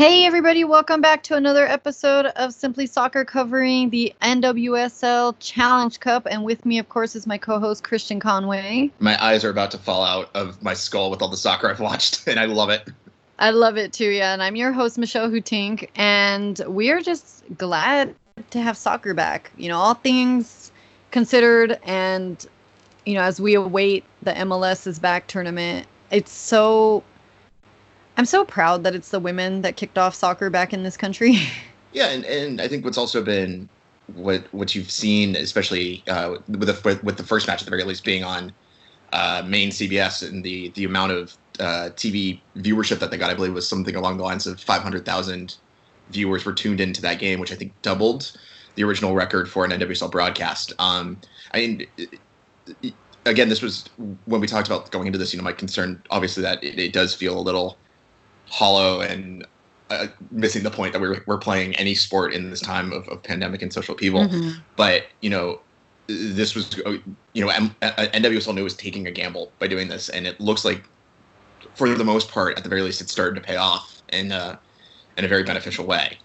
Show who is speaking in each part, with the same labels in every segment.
Speaker 1: Hey, everybody, welcome back to another episode of Simply Soccer covering the NWSL Challenge Cup. And with me, of course, is my co host, Christian Conway.
Speaker 2: My eyes are about to fall out of my skull with all the soccer I've watched, and I love it.
Speaker 1: I love it too, yeah. And I'm your host, Michelle Hutink, and we are just glad to have soccer back. You know, all things considered, and, you know, as we await the MLS is back tournament, it's so I'm so proud that it's the women that kicked off soccer back in this country.
Speaker 2: Yeah, and, and I think what's also been what what you've seen, especially uh, with the with the first match at the very least being on uh, main CBS and the the amount of uh, TV viewership that they got, I believe was something along the lines of 500,000 viewers were tuned into that game, which I think doubled the original record for an NWSL broadcast. Um, I mean, again, this was when we talked about going into this. You know, my concern, obviously, that it, it does feel a little hollow and uh, missing the point that we're, we're playing any sport in this time of, of pandemic and social upheaval. Mm-hmm. But, you know, this was, uh, you know, M- uh, NWSL knew was taking a gamble by doing this. And it looks like, for the most part, at the very least, it started to pay off in, uh, in a very beneficial way.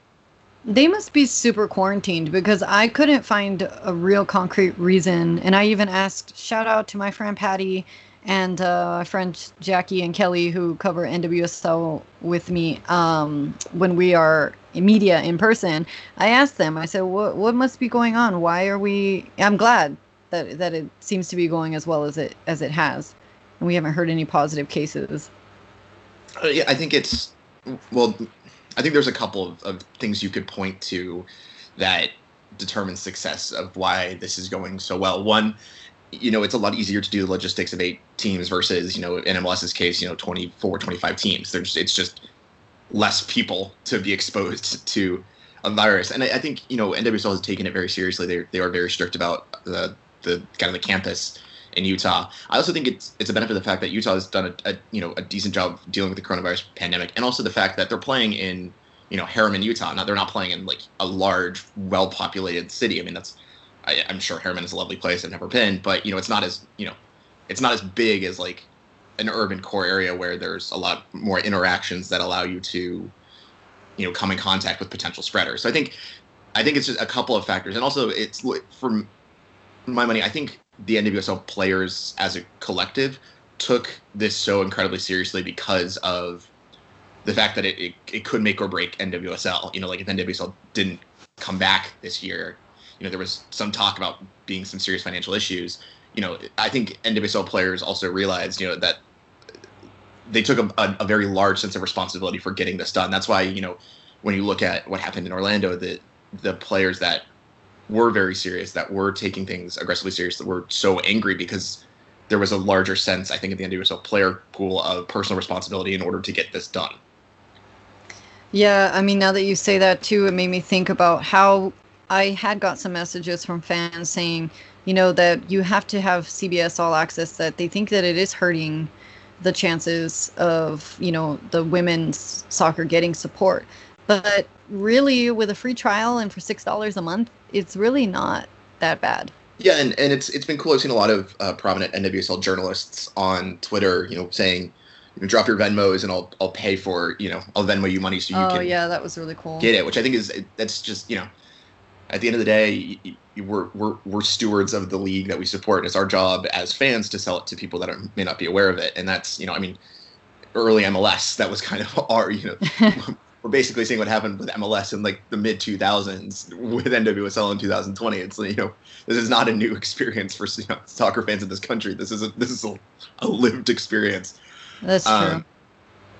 Speaker 1: They must be super quarantined because I couldn't find a real concrete reason. And I even asked, shout out to my friend Patty and uh, my friend Jackie and Kelly, who cover NWSL with me um, when we are in media in person, I asked them. I said, "What what must be going on? Why are we?" I'm glad that that it seems to be going as well as it as it has, and we haven't heard any positive cases.
Speaker 2: Uh, yeah, I think it's well. I think there's a couple of, of things you could point to that determine success of why this is going so well. One you know, it's a lot easier to do the logistics of eight teams versus, you know, in MLS's case, you know, 24, 25 teams. There's, it's just less people to be exposed to a virus. And I, I think, you know, NWSL has taken it very seriously. They, they are very strict about the, the kind of the campus in Utah. I also think it's it's a benefit of the fact that Utah has done a, a, you know a decent job dealing with the coronavirus pandemic, and also the fact that they're playing in you know Herriman, Utah. Now they're not playing in like a large, well populated city. I mean that's I, am sure Herriman is a lovely place. I've never been, but you know, it's not as you know, it's not as big as like an urban core area where there's a lot more interactions that allow you to, you know, come in contact with potential spreaders. So I think, I think it's just a couple of factors, and also it's from my money. I think the NWSL players as a collective took this so incredibly seriously because of the fact that it, it, it could make or break NWSL. You know, like if NWSL didn't come back this year, you know there was some talk about being some serious financial issues. You know, I think NWSL players also realized, you know, that they took a, a, a, very large sense of responsibility for getting this done. That's why, you know, when you look at what happened in Orlando, the the players that were very serious, that were taking things aggressively serious, that were so angry because there was a larger sense, I think, in the NWSL player pool of personal responsibility in order to get this done.
Speaker 1: Yeah, I mean, now that you say that too, it made me think about how I had got some messages from fans saying, you know, that you have to have CBS All Access, that they think that it is hurting the chances of, you know, the women's soccer getting support. But really, with a free trial and for $6 a month, it's really not that bad.
Speaker 2: Yeah, and, and it's it's been cool. I've seen a lot of uh, prominent NWSL journalists on Twitter, you know, saying, you know, drop your Venmos and I'll I'll pay for you know I'll Venmo you money so you
Speaker 1: oh,
Speaker 2: can.
Speaker 1: Oh yeah, that was really cool.
Speaker 2: Get it, which I think is that's just you know at the end of the day, we're, we're, we're stewards of the league that we support. It's our job as fans to sell it to people that are, may not be aware of it. And that's, you know, I mean, early MLS, that was kind of our, you know, we're basically seeing what happened with MLS in like the mid 2000s with NWSL in 2020. It's, you know, this is not a new experience for you know, soccer fans in this country. This is a, this is a, a lived experience.
Speaker 1: That's true. Um,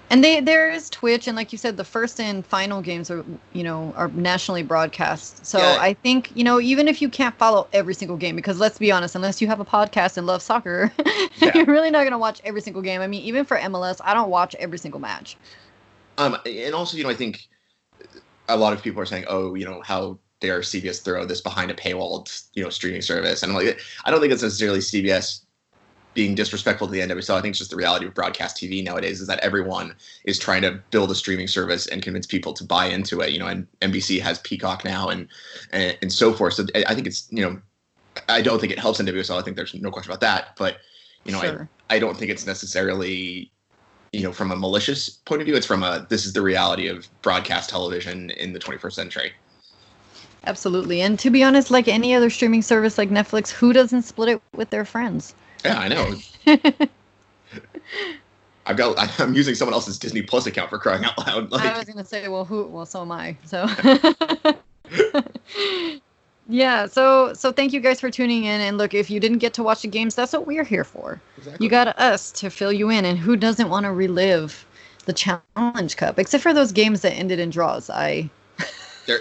Speaker 1: And they there is Twitch, and like you said, the first and final games are you know are nationally broadcast. So yeah. I think you know even if you can't follow every single game, because let's be honest, unless you have a podcast and love soccer, yeah. you're really not gonna watch every single game. I mean, even for MLS, I don't watch every single match.
Speaker 2: Um, and also you know I think a lot of people are saying, oh, you know how dare CBS throw this behind a paywalled you know streaming service, and I'm like, I don't think it's necessarily CBS being disrespectful to the NWSL. I think it's just the reality of broadcast TV nowadays is that everyone is trying to build a streaming service and convince people to buy into it. You know, and NBC has Peacock now and and, and so forth. So I think it's you know, I don't think it helps NWSL. I think there's no question about that. But you know, sure. I I don't think it's necessarily you know from a malicious point of view. It's from a this is the reality of broadcast television in the 21st century.
Speaker 1: Absolutely. And to be honest, like any other streaming service like Netflix, who doesn't split it with their friends?
Speaker 2: Yeah, I know. I've got I'm using someone else's Disney Plus account for crying out loud.
Speaker 1: Like, I was gonna say, well, who? Well, so am I. So. yeah. So so thank you guys for tuning in. And look, if you didn't get to watch the games, that's what we're here for. Exactly. You got us to fill you in, and who doesn't want to relive the Challenge Cup? Except for those games that ended in draws. I.
Speaker 2: there,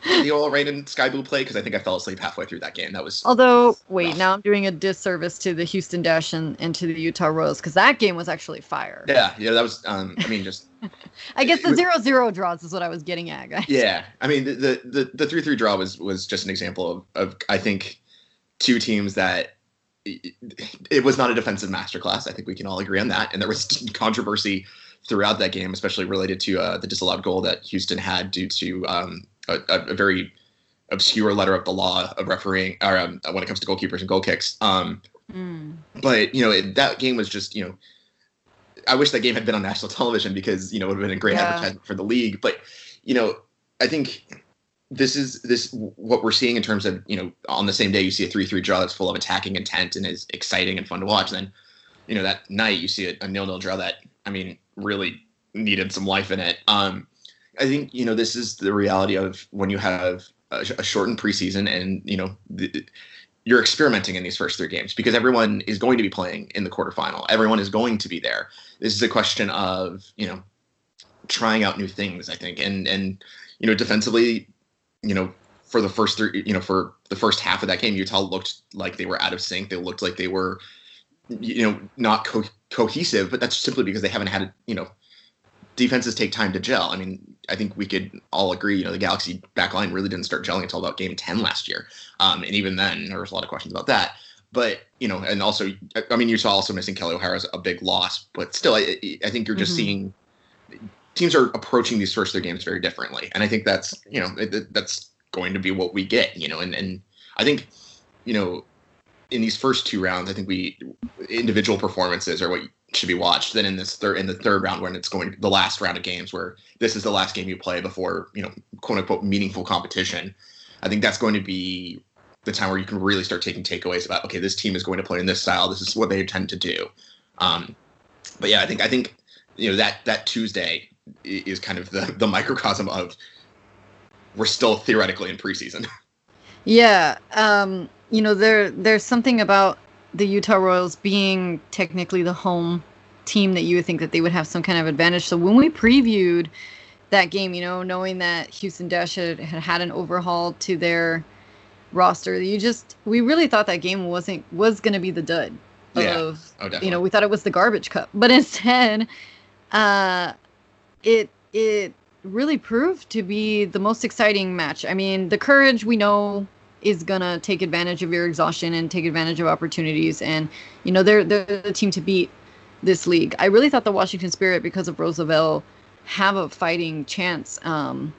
Speaker 2: the OL Reign and sky blue play because I think I fell asleep halfway through that game. That was
Speaker 1: although wait rough. now I'm doing a disservice to the Houston Dash and, and to the Utah Royals because that game was actually fire.
Speaker 2: Yeah, yeah, that was. Um, I mean, just.
Speaker 1: I guess the zero zero draws is what I was getting at, guys.
Speaker 2: Yeah, I mean the the the, the three three draw was was just an example of of I think two teams that it was not a defensive masterclass. I think we can all agree on that. And there was controversy throughout that game, especially related to uh, the disallowed goal that Houston had due to um, a, a, very obscure letter of the law of refereeing or um, when it comes to goalkeepers and goal kicks. Um, mm. But you know it, that game was just you know I wish that game had been on national television because you know it would have been a great yeah. advertisement for the league. But you know I think this is this what we're seeing in terms of you know on the same day you see a three three draw that's full of attacking intent and is exciting and fun to watch. And then you know that night you see a, a nil nil draw that I mean really needed some life in it. Um, I think you know this is the reality of when you have a, a shortened preseason and you know the, you're experimenting in these first three games because everyone is going to be playing in the quarterfinal. Everyone is going to be there. This is a question of you know trying out new things. I think and and you know defensively, you know for the first three, you know for the first half of that game, Utah looked like they were out of sync. They looked like they were you know not co- cohesive, but that's simply because they haven't had you know defenses take time to gel. I mean, I think we could all agree, you know, the Galaxy backline really didn't start gelling until about game 10 last year. Um, and even then, there was a lot of questions about that. But, you know, and also, I mean, you saw also missing Kelley O'Hara is a big loss, but still, I, I think you're just mm-hmm. seeing teams are approaching these first three games very differently. And I think that's, you know, it, that's going to be what we get, you know, and, and I think, you know, in these first two rounds, I think we individual performances are what should be watched than in this third in the third round when it's going the last round of games where this is the last game you play before you know quote unquote meaningful competition. I think that's going to be the time where you can really start taking takeaways about okay this team is going to play in this style this is what they tend to do. Um, but yeah, I think I think you know that that Tuesday is kind of the the microcosm of we're still theoretically in preseason.
Speaker 1: Yeah, um, you know there there's something about the Utah Royals being technically the home team that you would think that they would have some kind of advantage. So when we previewed that game, you know, knowing that Houston Dash had, had had an overhaul to their roster, you just we really thought that game wasn't was going to be the dud
Speaker 2: yeah.
Speaker 1: of
Speaker 2: oh,
Speaker 1: you know we thought it was the garbage cup, but instead, uh, it it really proved to be the most exciting match. I mean, the courage we know is gonna take advantage of your exhaustion and take advantage of opportunities. And you know they're they're the team to beat this league. I really thought the Washington Spirit, because of Rose Lavelle have a fighting chance. Um,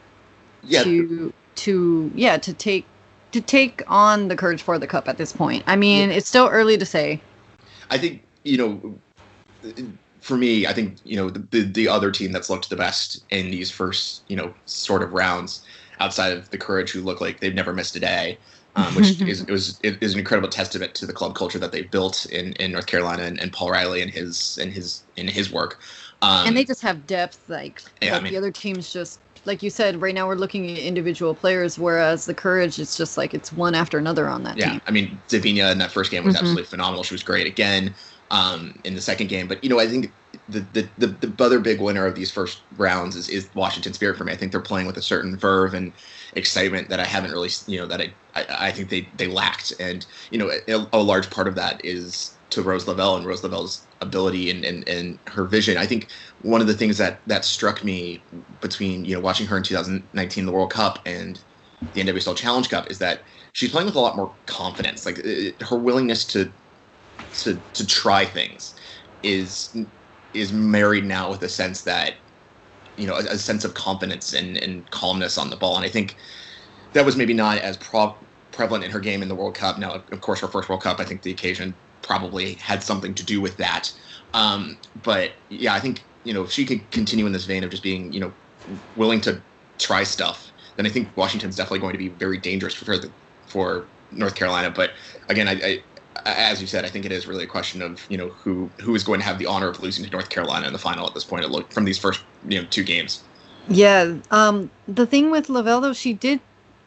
Speaker 1: yeah. To to yeah to take to take on the Courage for the Cup at this point. I mean, yeah. it's still early to say.
Speaker 2: I think you know. For me, I think you know the, the the other team that's looked the best in these first you know sort of rounds outside of the Courage, who look like they've never missed a day, um, which is it was it is an incredible testament to the club culture that they've built in, in North Carolina and, and Paul Riley and his and his in his work.
Speaker 1: Um, and they just have depth, like, yeah, like I mean, the other teams just like you said. Right now, we're looking at individual players, whereas the Courage, it's just like it's one after another on that
Speaker 2: yeah,
Speaker 1: team.
Speaker 2: I mean, Debinha in that first game was mm-hmm. absolutely phenomenal. She was great again um, in the second game, but you know, I think the, the, the, the other big winner of these first rounds is, is Washington Spirit for me. I think they're playing with a certain verve and excitement that I haven't really, you know, that I, I, I think they, they lacked. And, you know, a, a, large part of that is to Rose Lavelle and Rose Lavelle's ability and, and, and her vision. I think one of the things that, that struck me between, you know, watching her in 2019, the World Cup and the NWSL Challenge Cup is that she's playing with a lot more confidence. Like uh, her willingness to, to, to try things is is married now with a sense that you know a, a sense of confidence and, and calmness on the ball. And i think that was maybe not as pro- prevalent in her game in the world cup. Now of course her first world cup i think the occasion probably had something to do with that. Um, but yeah i think you know, if she could continue in this vein of just being, you know, willing to try stuff, then I think Washington's definitely going to be very dangerous for the, for North Carolina. But again, I, I as you said, I think it is really a question of you know who who is going to have the honor of losing to North Carolina in the final at this point. It looked from these first you know two games.
Speaker 1: Yeah. Um. The thing with Lavelle though, she did.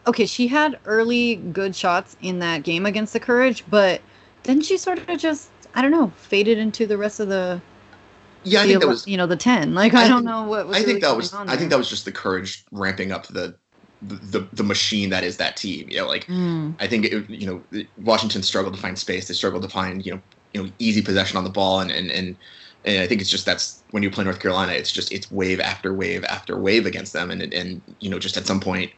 Speaker 1: Okay, she had early good shots in that game against the Courage, but then she sort of just I don't know faded into the rest of the.
Speaker 2: Yeah, I
Speaker 1: the,
Speaker 2: think that was
Speaker 1: you know the ten. Like I, I don't know what.
Speaker 2: I think really that was. I think that was just the Courage ramping up the the, the machine that is that team. You know, like mm. I think it, you know Washington struggled to find space. They struggled to find you know you know easy possession on the ball, and and and, and I think it's just that's when you play North Carolina, it's just it's wave after wave after wave against them, and and you know just at some point,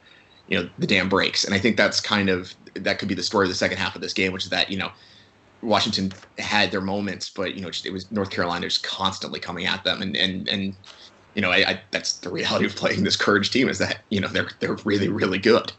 Speaker 2: you know the dam breaks, and I think that's kind of that could be the story of the second half of this game, which is that you know. Washington had their moments, but you know, just, it was North Carolina just constantly coming at them, and and and you know, I, I, that's the reality of playing this Courage team is that you know they're they're really really good.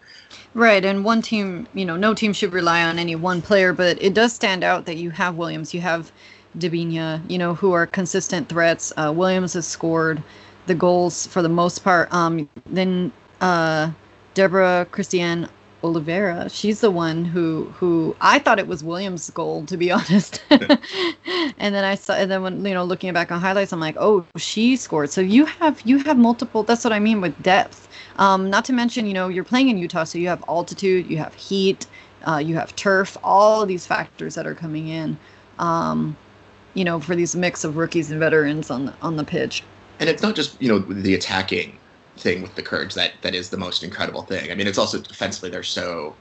Speaker 1: Right, and one team, you know, no team should rely on any one player, but it does stand out that you have Williams, you have Debinha, you know, who are consistent threats. Uh, Williams has scored the goals for the most part. Um, then uh, Deborah Christiane Oliveira. She's the one who who I thought it was Williams' goal to be honest. and then I saw and then when you know looking back on highlights, I'm like, oh, she scored. So you have you have multiple. That's what I mean with depth. Um, not to mention, you know, you're playing in Utah, so you have altitude, you have heat, uh, you have turf, all of these factors that are coming in. Um, you know, for these mix of rookies and veterans on the on the pitch.
Speaker 2: And it's not just you know the attacking thing with the Courage that that is the most incredible thing. I mean, it's also defensively they're so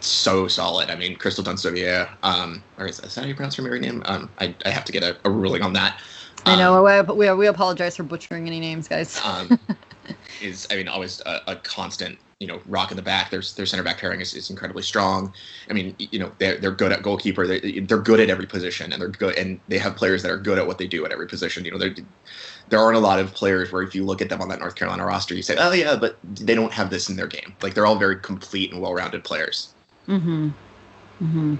Speaker 2: so solid. I mean, Crystal Dunn Soubrier, um, or is, is, that how you pronounce her married name? Um, I, I have to get a, a ruling on that.
Speaker 1: Um, I know. Um, we, we apologize for butchering any names, guys. um,
Speaker 2: is I mean always a, a, constant you know rock in the back. Their their center back pairing is, is incredibly strong. I mean you know they're they're good at goalkeeper. They're, they're good at every position, and they're good and they have players that are good at what they do at every position. You know there aren't a lot of players where if you look at them on that North Carolina roster, you say, oh yeah, but they don't have this in their game. Like they're all very complete and well-rounded players.
Speaker 1: Mm-hmm. Mm-hmm.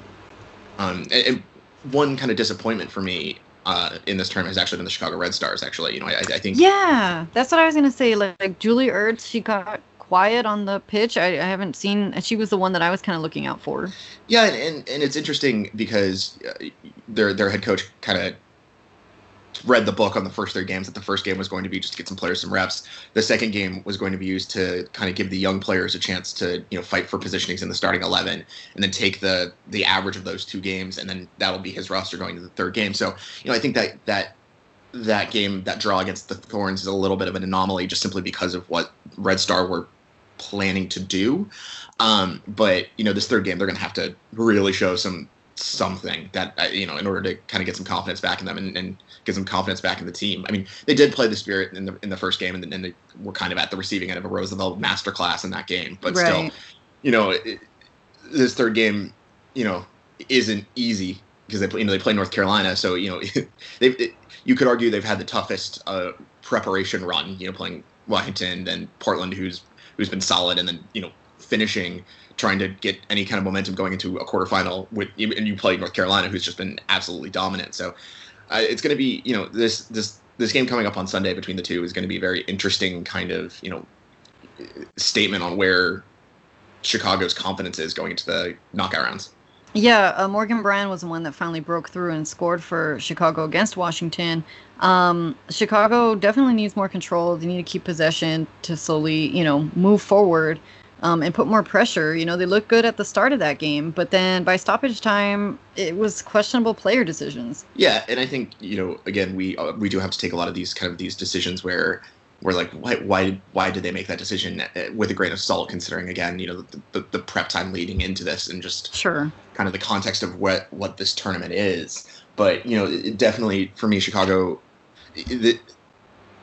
Speaker 2: Um, and, and one kind of disappointment for me uh, in this term has actually been the Chicago Red Stars. Actually, you know, I, I think.
Speaker 1: Yeah, that's what I was gonna say. Like, like Julie Ertz, she got quiet on the pitch. I, I haven't seen. She was the one that I was kind of looking out for.
Speaker 2: Yeah, and, and, and it's interesting because uh, their their head coach kind of read the book on the first three games that the first game was going to be just to get some players some reps. The second game was going to be used to kind of give the young players a chance to you know fight for positionings in the starting eleven, and then take the the average of those two games, and then that'll be his roster going to the third game. So you know I think that that that game that draw against the Thorns is a little bit of an anomaly just simply because of what Red Star were planning to do. Um, but you know this third game they're going to have to really show some something that uh, you know in order to kind of get some confidence back in them and, and get some confidence back in the team. I mean, they did play the spirit in the in the first game, and then they were kind of at the receiving end of a Rose Lavelle masterclass in that game. But right. still, you know, it, this third game, you know, isn't easy because they you know they play North Carolina, so you know they you could argue they've had the toughest uh, preparation run. You know, playing Washington, then Portland, who's who's been solid, and then you know finishing trying to get any kind of momentum going into a quarterfinal with and you play North Carolina, who's just been absolutely dominant. So uh, it's going to be you know this this this game coming up on Sunday between the two is going to be a very interesting kind of you know statement on where Chicago's confidence is going into the knockout rounds.
Speaker 1: Yeah, uh, Morgan Brian was the one that finally broke through and scored for Chicago against Washington. Um, Chicago definitely needs more control. They need to keep possession to slowly, you know, move forward um, and put more pressure. You know, they looked good at the start of that game, but then by stoppage time, it was questionable player decisions.
Speaker 2: Yeah, and I think you know, again, we uh, we do have to take a lot of these kind of these decisions where we're like, why why why did they make that decision uh, with a grain of salt, considering again, you know, the, the, the prep time leading into this and just
Speaker 1: sure
Speaker 2: kind of the context of what what this tournament is. But you know, definitely for me, Chicago. It,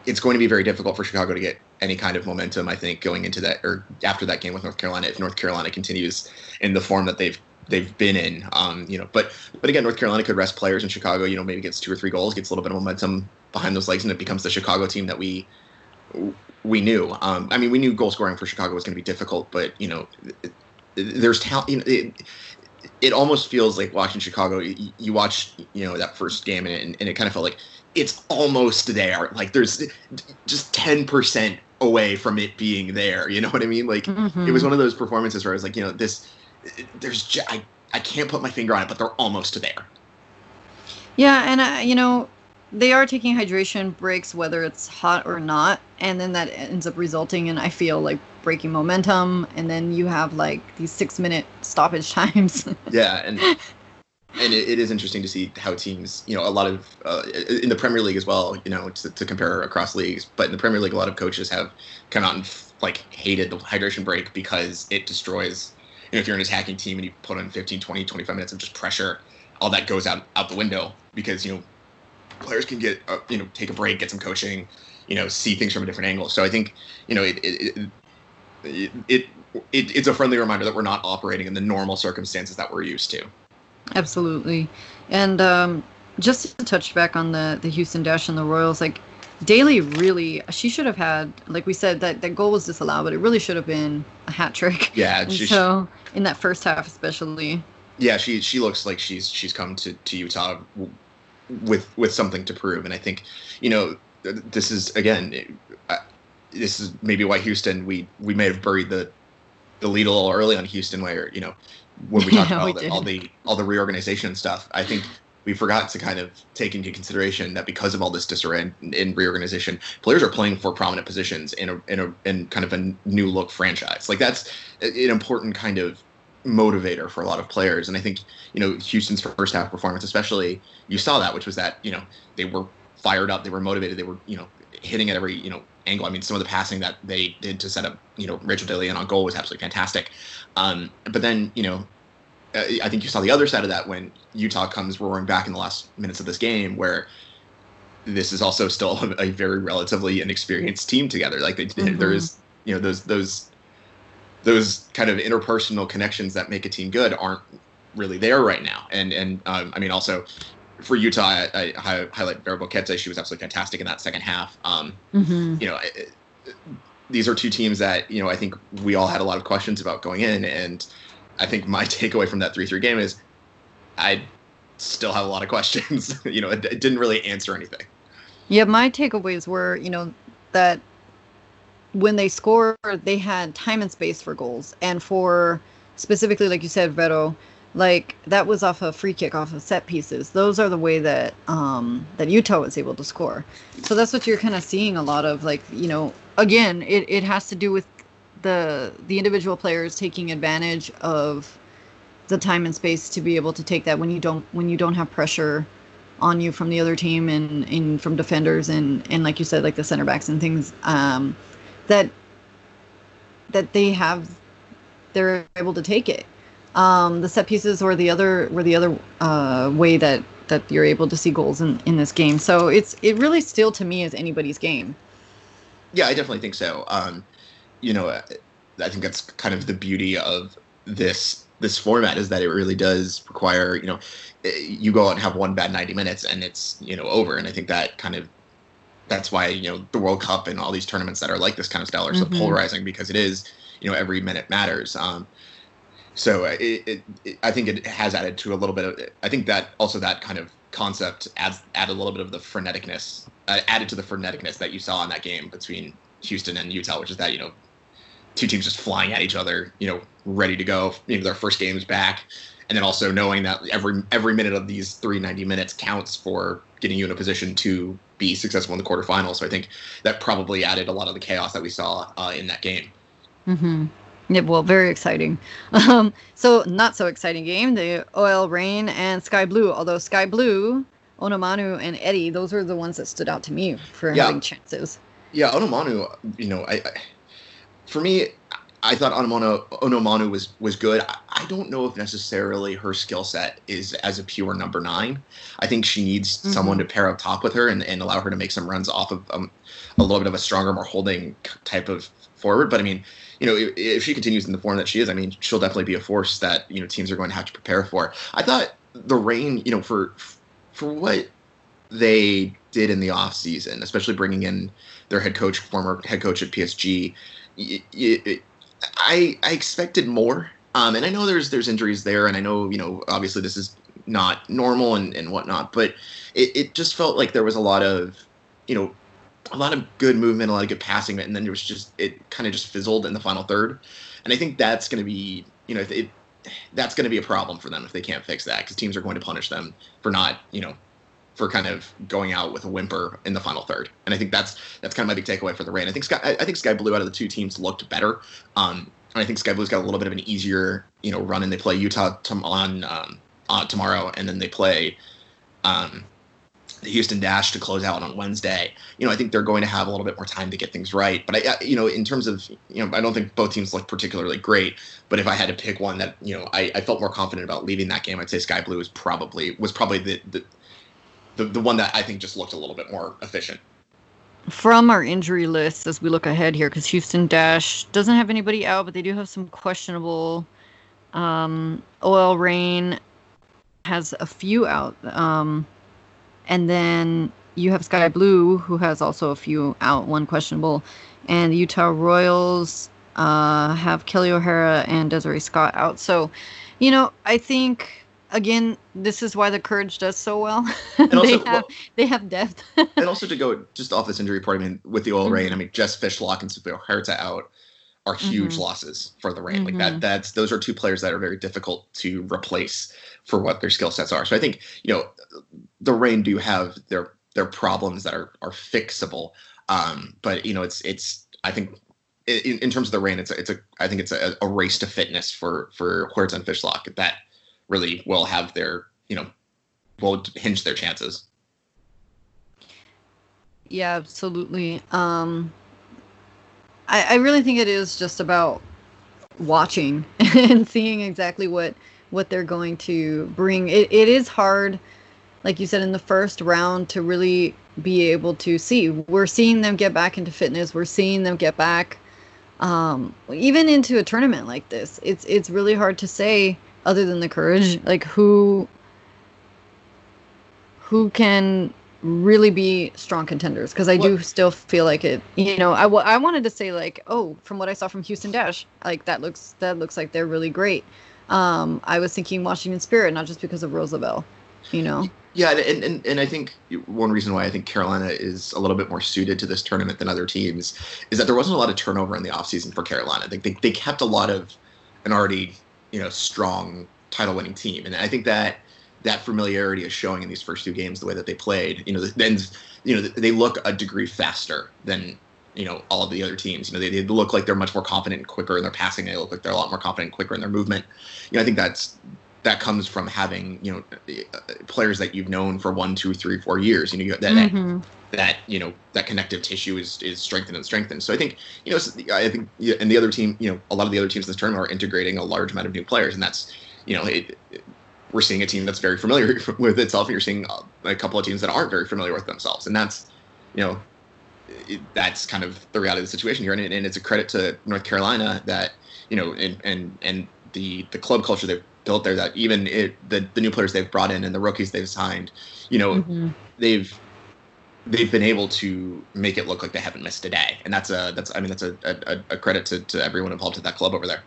Speaker 2: it's going to be very difficult for Chicago to get any kind of momentum. I think going into that or after that game with North Carolina, if North Carolina continues in the form that they've they've been in, um, you know, but but again, North Carolina could rest players in Chicago. You know, maybe gets two or three goals, gets a little bit of momentum behind those legs, and it becomes the Chicago team that we we knew. Um, I mean, we knew goal scoring for Chicago was going to be difficult, but you know, there's talent. You know, it, it almost feels like watching Chicago. You, you watch, you know, that first game, and, and it kind of felt like it's almost there. Like there's just ten percent away from it being there. You know what I mean? Like mm-hmm. it was one of those performances where I was like, you know, this. There's just, I I can't put my finger on it, but they're almost there.
Speaker 1: Yeah, and uh, you know, they are taking hydration breaks whether it's hot or not and then that ends up resulting in i feel like breaking momentum and then you have like these six minute stoppage times.
Speaker 2: Yeah and and it, it is interesting to see how teams you know a lot of uh, in the premier league as well you know to, to, compare across leagues but in the premier league a lot of coaches have come out and like hated the hydration break because it destroys you know if you're an attacking team and you put on 15 20 25 minutes of just pressure all that goes out out the window because you know players can get uh, you know take a break, get some coaching, you know, see things from a different angle. So I think you know it it, it, it, it it's a friendly reminder that we're not operating in the normal circumstances that we're used to.
Speaker 1: Absolutely, and um, just to touch back on the the Houston Dash and the Royals, like Daly really she should have had like we said that that goal was disallowed, but it really should have been a hat trick.
Speaker 2: Yeah,
Speaker 1: she, so in that first half especially.
Speaker 2: Yeah, she she looks like she's she's come to, to Utah with with something to prove. And I think, you know, this is again, this is maybe why Houston we we may have buried the the lead a little early on Houston, where you know when we talked yeah, about all the, all the all the reorganization stuff. I think we forgot to kind of take into consideration that because of all this disarray in reorganization, players are playing for prominent positions in a in a in kind of a new look franchise. Like that's an important kind of motivator for a lot of players. And I think, you know, Houston's first half performance, especially, you saw that, which was that, you know, they were fired up, they were motivated, they were, you know, hitting at every, you know, angle. I mean, some of the passing that they did to set up, you know, Rachel Daly on goal was absolutely fantastic. Um, but then, you know, uh, I think you saw the other side of that when Utah comes roaring back in the last minutes of this game, where this is also still a, very relatively inexperienced team together. Like they, mm-hmm. there's, you know, those those those kind of interpersonal connections that make a team good aren't really there right now. And and um, I mean also for Utah, I, I highlight Vero Boquete. She was absolutely fantastic in that second half. Um, mm-hmm. You know, it, these are two teams that you know I think we all had a lot of questions about going in, and I think my takeaway from that three-three game is I still have a lot of questions. you know, it, it didn't really answer anything.
Speaker 1: Yeah, my takeaways were you know that when they scored, they had time and space for goals. And for specifically, like you said, Vero, like that was off a free kick, off of set pieces. Those are the way that um, that Utah was able to score. So that's what you're kind of seeing a lot of. Like you know, again, it, it has to do with the the individual players taking advantage of the time and space to be able to take that when you don't when you don't have pressure on you from the other team and, and from defenders and and like you said like the center backs and things um that that they have they're able to take it. Um, the set pieces or the other were the other uh, way that that you're able to see goals in, in this game. So it's it really still to me is anybody's game.
Speaker 2: Yeah, I definitely think so. Um, you know, I think that's kind of the beauty of this this format is that it really does require you know you go out and have one bad 90 minutes and it's you know over and i think that kind of that's why you know the World Cup and all these tournaments that are like this kind of style are so mm-hmm. polarizing because it is you know every minute matters. Um, so it, it, it, I think it has added to a little bit of. I think that also that kind of concept adds add a little bit of the freneticness, uh, added to the freneticness that you saw in that game between Houston and Utah, which is that you know two teams just flying at each other, you know, ready to go. You know, their first games back, and then also knowing that every every minute of these three ninety minutes counts for getting you in a position to be successful in the quarterfinals. So I think that probably added a lot of the chaos that we saw uh, in that game.
Speaker 1: Mm-hmm. Yeah, well, very exciting. Um, so not so exciting game, the OL Reign and Sky Blue. Although Sky Blue, Onumonu and Eddie, those were the ones that stood out to me for yeah. having chances.
Speaker 2: Yeah, Onumonu, you know, I, I for me, I thought Onumonu was was good. I, I don't know if necessarily her skill set is as a pure number nine. I think she needs mm-hmm. someone to pair up top with her and, and allow her to make some runs off of um, a little bit of a stronger, more holding type of forward. But I mean, you know, if, if, she continues in the form that she is, I mean, she'll definitely be a force that you know teams are going to have to prepare for. I thought the Reign, you know, for for what they did in the off season, especially bringing in their head coach, former head coach at PSG. It, it, I I expected more. Um, and I know there's there's injuries there, and I know you know obviously this is not normal and, and whatnot, but it, it just felt like there was a lot of you know a lot of good movement, a lot of good passing, and then there was just it kind of just fizzled in the final third, and I think that's going to be you know it, that's going to be a problem for them if they can't fix that because teams are going to punish them for not you know for kind of going out with a whimper in the final third. And I think that's that's kind of my big takeaway for the Reign. I think Sky I think Sky Blue out of the two teams looked better. Um, and I think Sky Blue's got a little bit of an easier you know run, and they play Utah on um, tomorrow, and then they play um, the Houston Dash to close out on Wednesday. You know, I think they're going to have a little bit more time to get things right. But I, you know, in terms of, you know, I don't think both teams look particularly great. But if I had to pick one that, you know, I, I felt more confident about leaving that game, I'd say Sky Blue was probably was probably the, the the, the one that I think just looked a little bit more efficient.
Speaker 1: From our injury list, as we look ahead here, because Houston Dash doesn't have anybody out, but they do have some questionable. Um, OL Reign has a few out. Um, and then you have Sky Blue, who has also a few out, one questionable. And the Utah Royals uh, have Kelley O'Hara and Desiree Scott out. So, you know, I think again, this is why the Courage does so well. they also, have well, they have depth.
Speaker 2: and also to go just off this injury report, I mean, with the OL mm-hmm. Reign, I mean, Jess Fishlock and Sofia Huerta out are huge mm-hmm. losses for the Reign. Mm-hmm. Like that, mm-hmm. that's those are two players that are very difficult to replace for what their skill sets are. So I think you know the Reign do have their their problems that are are fixable. Um, but you know, it's it's I think in, in terms of the Reign, it's a, it's a I think it's a, a race to fitness for for Huerta and Fishlock that really will have their you know will hinge their chances.
Speaker 1: Yeah, absolutely. Um, I, I really think it is just about watching and seeing exactly what what they're going to bring. It, it is hard, like you said in the first round, to really be able to see. We're seeing them get back into fitness. We're seeing them get back, um, even into a tournament like this. It's it's really hard to say other than the courage, like who who can really be strong contenders because I what? do still feel like it. You know, I, w- I wanted to say like, oh, from what I saw from Houston Dash, like that looks that looks like they're really great. Um, I was thinking Washington Spirit, not just because of Rose Lavelle you know.
Speaker 2: Yeah, and, and and I think one reason why I think Carolina is a little bit more suited to this tournament than other teams is that there wasn't a lot of turnover in the offseason for Carolina. They, they they kept a lot of an already you know strong title winning team, and I think that that familiarity is showing in these first two games the way that they played. You know, then you know they look a degree faster than you know all of the other teams. You know, they, they look like they're much more confident and quicker in their passing. They look like they're a lot more confident and quicker in their movement. You know, I think that's that comes from having you know players that you've known for one, two, three, four years. You know that mm-hmm. that, you know that connective tissue is is strengthened and strengthened. So I think you know I think and the other team you know a lot of the other teams in this tournament are integrating a large amount of new players, and that's you know it, it, we're seeing a team that's very familiar with itself, and you're seeing a couple of teams that aren't very familiar with themselves, and that's you know it, that's kind of the reality of the situation here, and, and it's a credit to North Carolina that you know and and and the the club culture they've built there that even it, the the new players they've brought in and the rookies they've signed, you know, mm-hmm. they've they've been able to make it look like they haven't missed a day, and that's a that's I mean that's a a, a credit to, to everyone involved at that club over there.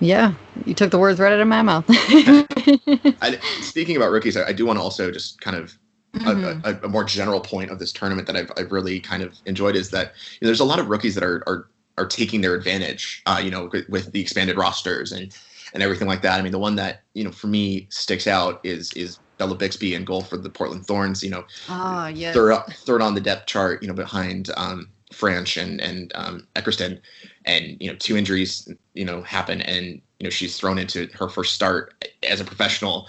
Speaker 1: Yeah, you took the words right out of my mouth.
Speaker 2: I, speaking about rookies, I, I, do want to also just kind of mm-hmm. a, a, a, more general point of this tournament that I've, I've really kind of enjoyed is that you know, there's a lot of rookies that are are are taking their advantage, uh, you know, with, with the expanded rosters and and everything like that. I mean, the one that you know for me sticks out is is Bella Bixby and goal for the Portland Thorns. You know,
Speaker 1: oh, yes.
Speaker 2: third third on the depth chart. You know, behind um, Franch and and um, Eckerstrom, and you know two injuries you know happen, and you know she's thrown into her first start as a professional,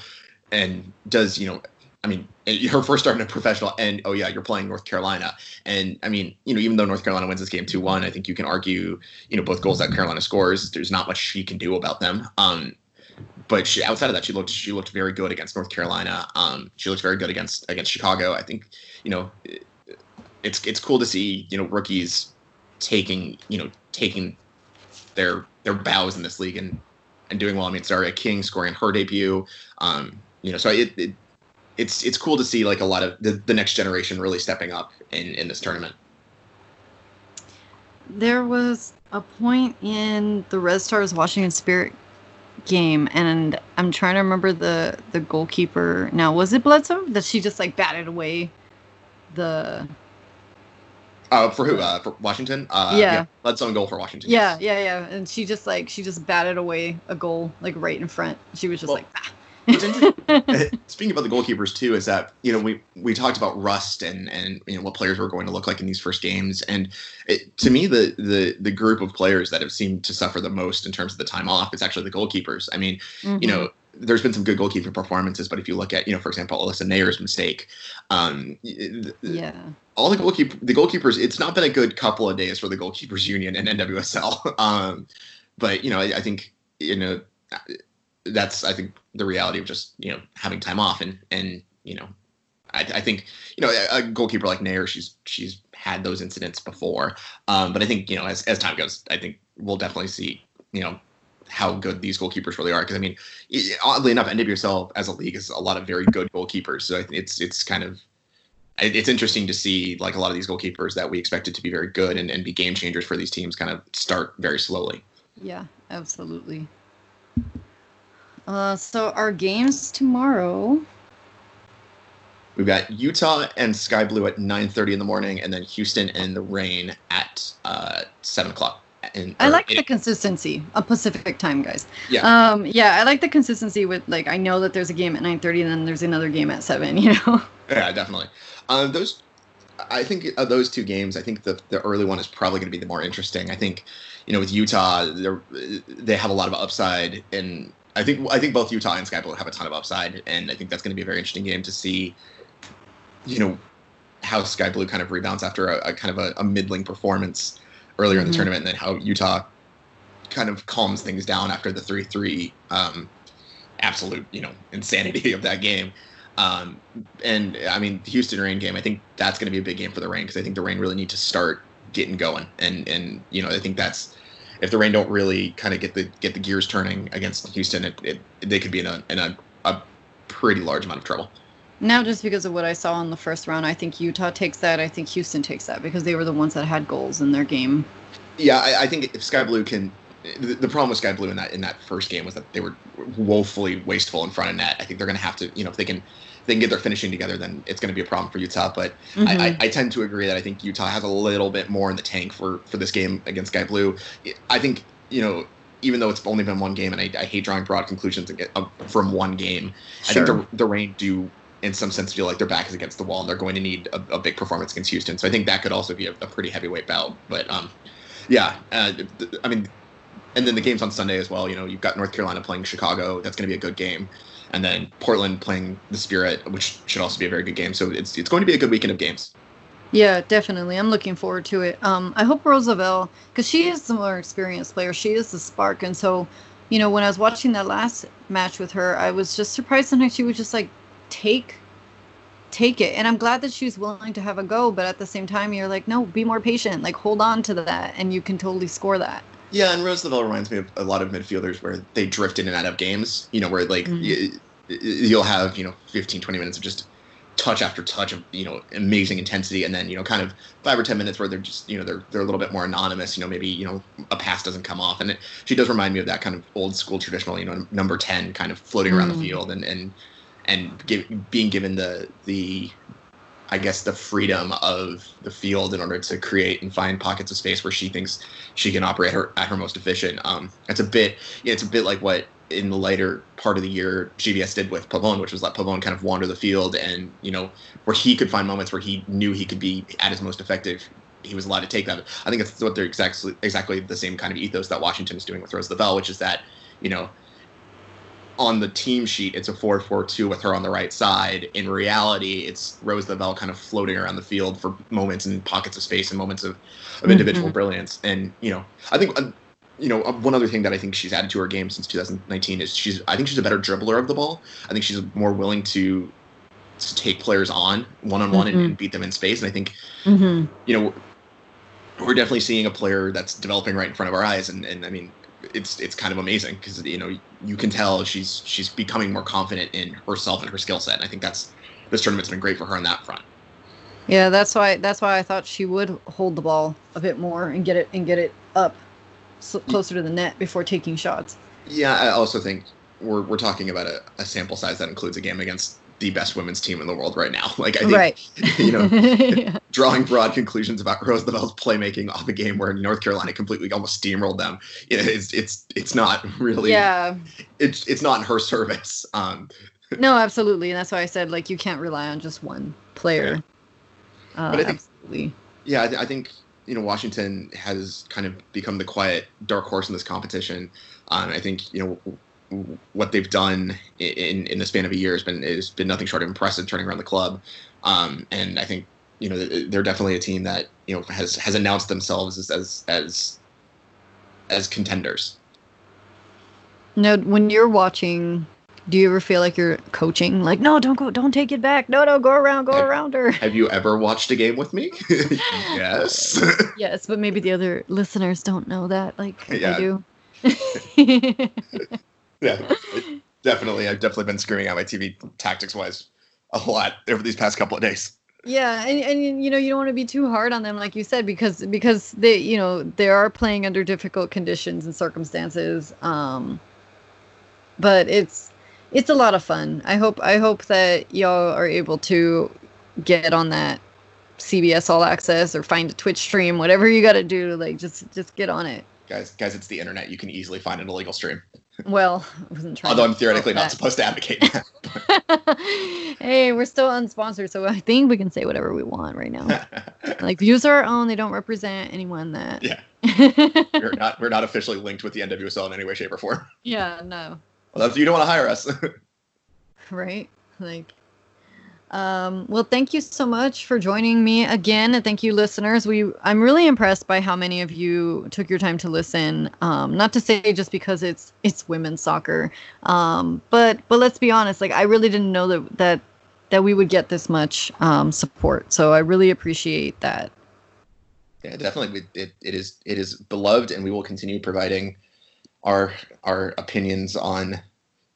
Speaker 2: and does you know I mean, her first start in a professional, and oh yeah, you're playing North Carolina, and I mean, you know, even though North Carolina wins this game two one, I think you can argue, you know, both goals that Carolina scores, there's not much she can do about them. Um, but she, outside of that, she looked she looked very good against North Carolina. Um, she looked very good against against Chicago. I think, you know, it's it's cool to see you know rookies taking you know taking their their bows in this league and and doing well. I mean, Tziarra King scoring her debut. Um, you know, so it, it it's it's cool to see like a lot of the, the next generation really stepping up in in this tournament.
Speaker 1: There was a point in the Red Stars Washington Spirit game, and I'm trying to remember the the goalkeeper. Now, was it Bledsoe that she just like batted away the?
Speaker 2: Uh, for who? Uh, for Washington? Uh,
Speaker 1: Yeah.
Speaker 2: yeah. Bledsoe goal for Washington.
Speaker 1: Yeah,
Speaker 2: yes.
Speaker 1: yeah, yeah, and she just like she just batted away a goal like right in front. She was just
Speaker 2: Well,
Speaker 1: like, ah.
Speaker 2: What's speaking about the goalkeepers too, is that you know we we talked about rust and and you know what players were going to look like in these first games, and it, to me the the the group of players that have seemed to suffer the most in terms of the time off is actually the goalkeepers. I mean, you
Speaker 1: Mhm.
Speaker 2: know, there's been some good goalkeeper performances, but if you look at, you know, for example, Alyssa Naeher's mistake, um,
Speaker 1: yeah,
Speaker 2: all the goalkeeper, the goalkeepers, it's not been a good couple of days for the goalkeepers union and NWSL. Um, but you know, I, I think you know that's I think the reality of just you know having time off and and you know. I, I think you know a, goalkeeper like Naeher, she's she's had those incidents before, um, but I think you know as, as time goes, I think we'll definitely see you know how good these goalkeepers really are. Because I mean, oddly enough, NWSL as a league is a lot of very good goalkeepers. So it's it's kind of it's interesting to see like a lot of these goalkeepers that we expected to be very good and, and be game changers for these teams kind of start very slowly.
Speaker 1: yeah, absolutely. Uh, so our games tomorrow.
Speaker 2: We've got Utah and Sky Blue at 9:30 in the morning, and then Houston and the Reign at uh, seven o'clock. In,
Speaker 1: I like
Speaker 2: eight-
Speaker 1: the consistency of Pacific time, guys.
Speaker 2: Yeah.
Speaker 1: Um, yeah, I like the consistency with like I know that there's a game at 9:30 and then there's another game at seven. You know.
Speaker 2: Yeah, definitely. Um, those, I think of those two games. I think the the early one is probably going to be the more interesting. I think, you know, with Utah, they they have a lot of upside, and I think I think both Utah and Sky Blue have a ton of upside, and I think that's going to be a very interesting game to see. You know, how Sky Blue kind of rebounds after a, a kind of a, a middling performance earlier in the
Speaker 1: Mhm.
Speaker 2: tournament, and then how Utah kind of calms things down after the three three um, absolute you know insanity of that game. Um, and I mean, the Houston Reign game, I think that's going to be a big game for the Reign because I think the Reign really need to start getting going. And and you know, I think that's if the Reign don't really kind of get the get the gears turning against Houston, it, it they could be in a in a, a pretty large amount of trouble.
Speaker 1: Now, just because of what I saw in the first round, I think Utah takes that. I think Houston takes that because they were the ones that had goals in their game.
Speaker 2: Yeah, I, I think if Sky Blue can. The, the problem with Sky Blue in that in that first game was that they were woefully wasteful in front of net. I think they're going to have to, you know, if they can, if they can get their finishing together, then it's going to be a problem for Utah. But I,
Speaker 1: Mhm.
Speaker 2: I, I tend to agree that I think Utah has a little bit more in the tank for for this game against Sky Blue. I think you know, even though it's only been one game, and I, I hate drawing broad conclusions uh, from one game,
Speaker 1: sure.
Speaker 2: I think the the Reign do. In some sense, feel like their back is against the wall, and they're going to need a, a big performance against Houston. So I think that could also be a, a pretty heavyweight bout. But um, yeah, uh, I mean, and then the games on Sunday as well. You know, you've got North Carolina playing Chicago. That's going to be a good game, and then Portland playing the Spirit, which should also be a very good game. So it's it's going to be a good weekend of games.
Speaker 1: Yeah, definitely. I'm looking forward to it. Um, I hope Rose Lavelle, because she is the more experienced player, she is the spark, and so, you know, when I was watching that last match with her, I was just surprised sometimes she would just like take, take it, and I'm glad that she's willing to have a go, but at the same time, you're like, no, be more patient, like hold on to that, and you can totally score that.
Speaker 2: Yeah, and Rose Lavelle reminds me of a lot of midfielders where they drift in and out of games. You know, where like
Speaker 1: Mhm.
Speaker 2: y- y- you'll have you know 15, 20 minutes of just touch after touch of you know amazing intensity, and then you know kind of five or ten minutes where they're just you know they're they're a little bit more anonymous. You know, maybe you know a pass doesn't come off, and it, she does remind me of that kind of old school traditional you know number ten kind of floating around
Speaker 1: Mm.
Speaker 2: the field and and and give, being given the the I guess the freedom of the field in order to create and find pockets of space where she thinks she can operate her at her most efficient. Um, it's a bit, it's a bit like what in the later part of the year GBS did with Pavón, which was let Pavón kind of wander the field and you know where he could find moments where he knew he could be at his most effective. He was allowed to take that. I think it's what they're exactly exactly the same kind of ethos that Washington is doing with Rose Lavelle, which is that you know on the team sheet, it's a 4 4 2 with her on the right side. In reality, it's Rose Lavelle kind of floating around the field for moments and pockets of space and moments of, of individual
Speaker 1: Mhm.
Speaker 2: brilliance. And, you know, I think, uh, you know, uh, one other thing that I think she's added to her game since 2019 is she's, I think she's a better dribbler of the ball. I think she's more willing to, to take players on one on one and beat them in space. And I think,
Speaker 1: Mm-hmm.
Speaker 2: you know, we're definitely seeing a player that's developing right in front of our eyes, and, and I mean, it's it's kind of amazing because you know you can tell she's she's becoming more confident in herself and her skill set. And I think that's this tournament's been great for her on that front.
Speaker 1: Yeah, that's why that's why I thought she would hold the ball a bit more and get it and get it up closer to the net before taking shots.
Speaker 2: Yeah, I also think we're we're talking about a, a sample size that includes a game against the best women's team in the world right now. Like I think
Speaker 1: right.
Speaker 2: you know,
Speaker 1: Yeah.
Speaker 2: drawing broad conclusions about Rose Lavelle's playmaking off a game where North Carolina completely almost steamrolled them. It's it's it's not really.
Speaker 1: yeah.
Speaker 2: It's it's not in her service. Um,
Speaker 1: No, absolutely, and that's why I said like you can't rely on just one player. Uh,
Speaker 2: But I think-
Speaker 1: absolutely.
Speaker 2: yeah, I, th- I think you know Washington has kind of become the quiet dark horse in this competition. Um, I think you know what they've done in in the span of a year has been has been nothing short of impressive, turning around the club. Um, and I think you know they're definitely a team that you know has has announced themselves as as as, as contenders.
Speaker 1: Now, when you're watching, do you ever feel like you're coaching? Like, no, don't go, don't take it back. No, no, go around, go
Speaker 2: I-
Speaker 1: around her.
Speaker 2: Have you ever watched a game with me? yes.
Speaker 1: Yes, but maybe the other listeners don't know that. Like
Speaker 2: Yeah.
Speaker 1: I do.
Speaker 2: yeah, it- definitely. I've definitely been screaming at my TV tactics wise a lot over these past couple of days.
Speaker 1: yeah, and, and you know you don't want to be too hard on them, like you said, because because they you know they are playing under difficult conditions and circumstances. Um, but it's it's a lot of fun. I hope I hope that y'all are able to get on that CBS All Access or find a Twitch stream, whatever you got to do. Like just just get on it.
Speaker 2: Guys, guys, it's the internet. You can easily find an illegal stream.
Speaker 1: Well, I wasn't trying.
Speaker 2: Although I'm theoretically not supposed to advocate that.
Speaker 1: hey, we're still unsponsored, so I think we can say whatever we want right now. like views are our own; they don't represent anyone that.
Speaker 2: Yeah. we're not we're not officially linked with the NWSL in any way, shape, or form.
Speaker 1: yeah, no,
Speaker 2: Well, that's, you don't want to hire us.
Speaker 1: right? Like, um, well, thank you so much for joining me again, and thank you, listeners. We, I'm really impressed by how many of you took your time to listen. Um, not to say just because it's it's women's soccer, um, but but let's be honest. Like, I really didn't know that that that we would get this much um, support. So I really appreciate that.
Speaker 2: yeah, definitely. It, it is it is beloved, and we will continue providing our our opinions on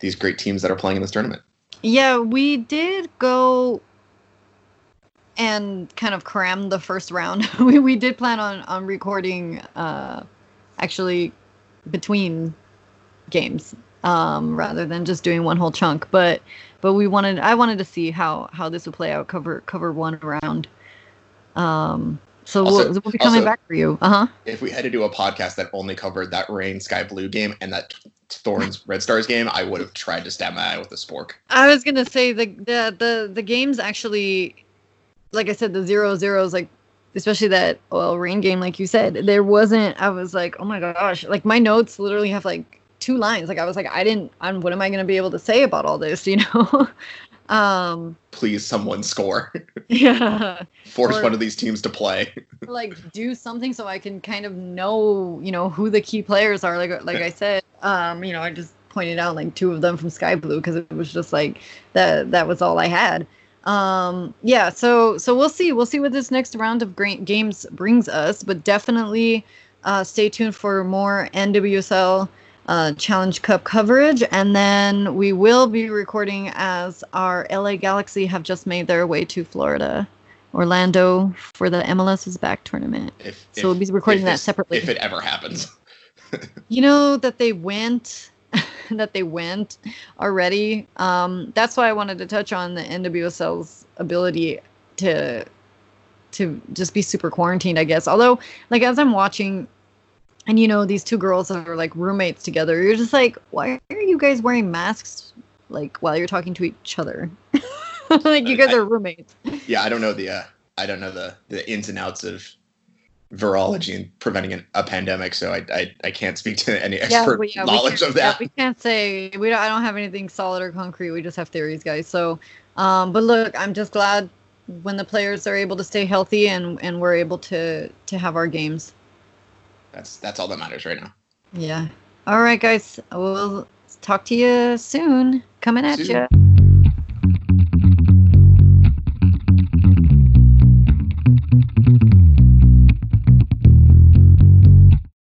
Speaker 2: these great teams that are playing in this tournament.
Speaker 1: Yeah, we did go and kind of cram the first round. we we did plan on on recording uh actually between games um rather than just doing one whole chunk, but but we wanted I wanted to see how how this would play out cover cover one round. Um so
Speaker 2: Also-
Speaker 1: we'll, we'll be coming
Speaker 2: also-
Speaker 1: back for you. Uh-huh.
Speaker 2: If we had to do a podcast that only covered that Reign Sky Blue game and that Thorns Red Stars game, I would have tried to stab my eye with a spork.
Speaker 1: I was gonna say the the the the games actually, like I said, the zero zeros like, especially that OL Reign game, like you said, there wasn't. I was like, oh my gosh, like my notes literally have like two lines. Like I was like, I didn't. I'm. What am I gonna be able to say about all this? You know. um.
Speaker 2: Please, someone score.
Speaker 1: Yeah.
Speaker 2: Force
Speaker 1: Or-
Speaker 2: one of these teams to play.
Speaker 1: like do something so I can kind of know, you know, who the key players are. Like like I said, um, you know, I just pointed out like two of them from Sky Blue because it was just like that that was all I had. Um, yeah, so so we'll see. We'll see what this next round of great games brings us, but definitely uh, stay tuned for more NWSL uh, Challenge Cup coverage, and then we will be recording as our LA Galaxy have just made their way to Florida. Orlando for the MLS is back tournament.
Speaker 2: If,
Speaker 1: So we'll be recording that separately.
Speaker 2: If it ever happens.
Speaker 1: You know that they went that they went already. Um that's why I wanted to touch on the NWSL's ability to to just be super quarantined, I guess. Although like as I'm watching and you know these two girls are like roommates together, you're just like, why are you guys wearing masks like while you're talking to each other? like you guys are roommates.
Speaker 2: Yeah, I don't know the uh, I don't know the the ins and outs of virology and preventing an, a pandemic, so I, I I can't speak to any expert
Speaker 1: we- yeah,
Speaker 2: knowledge of that.
Speaker 1: Yeah, we can't say we don't. I don't have anything solid or concrete. We just have theories, guys. So, um, but look, I'm just glad when the players are able to stay healthy and and we're able to to have our games.
Speaker 2: That's that's all that matters right now.
Speaker 1: Yeah. All right, guys. We'll talk to you soon. Coming at you.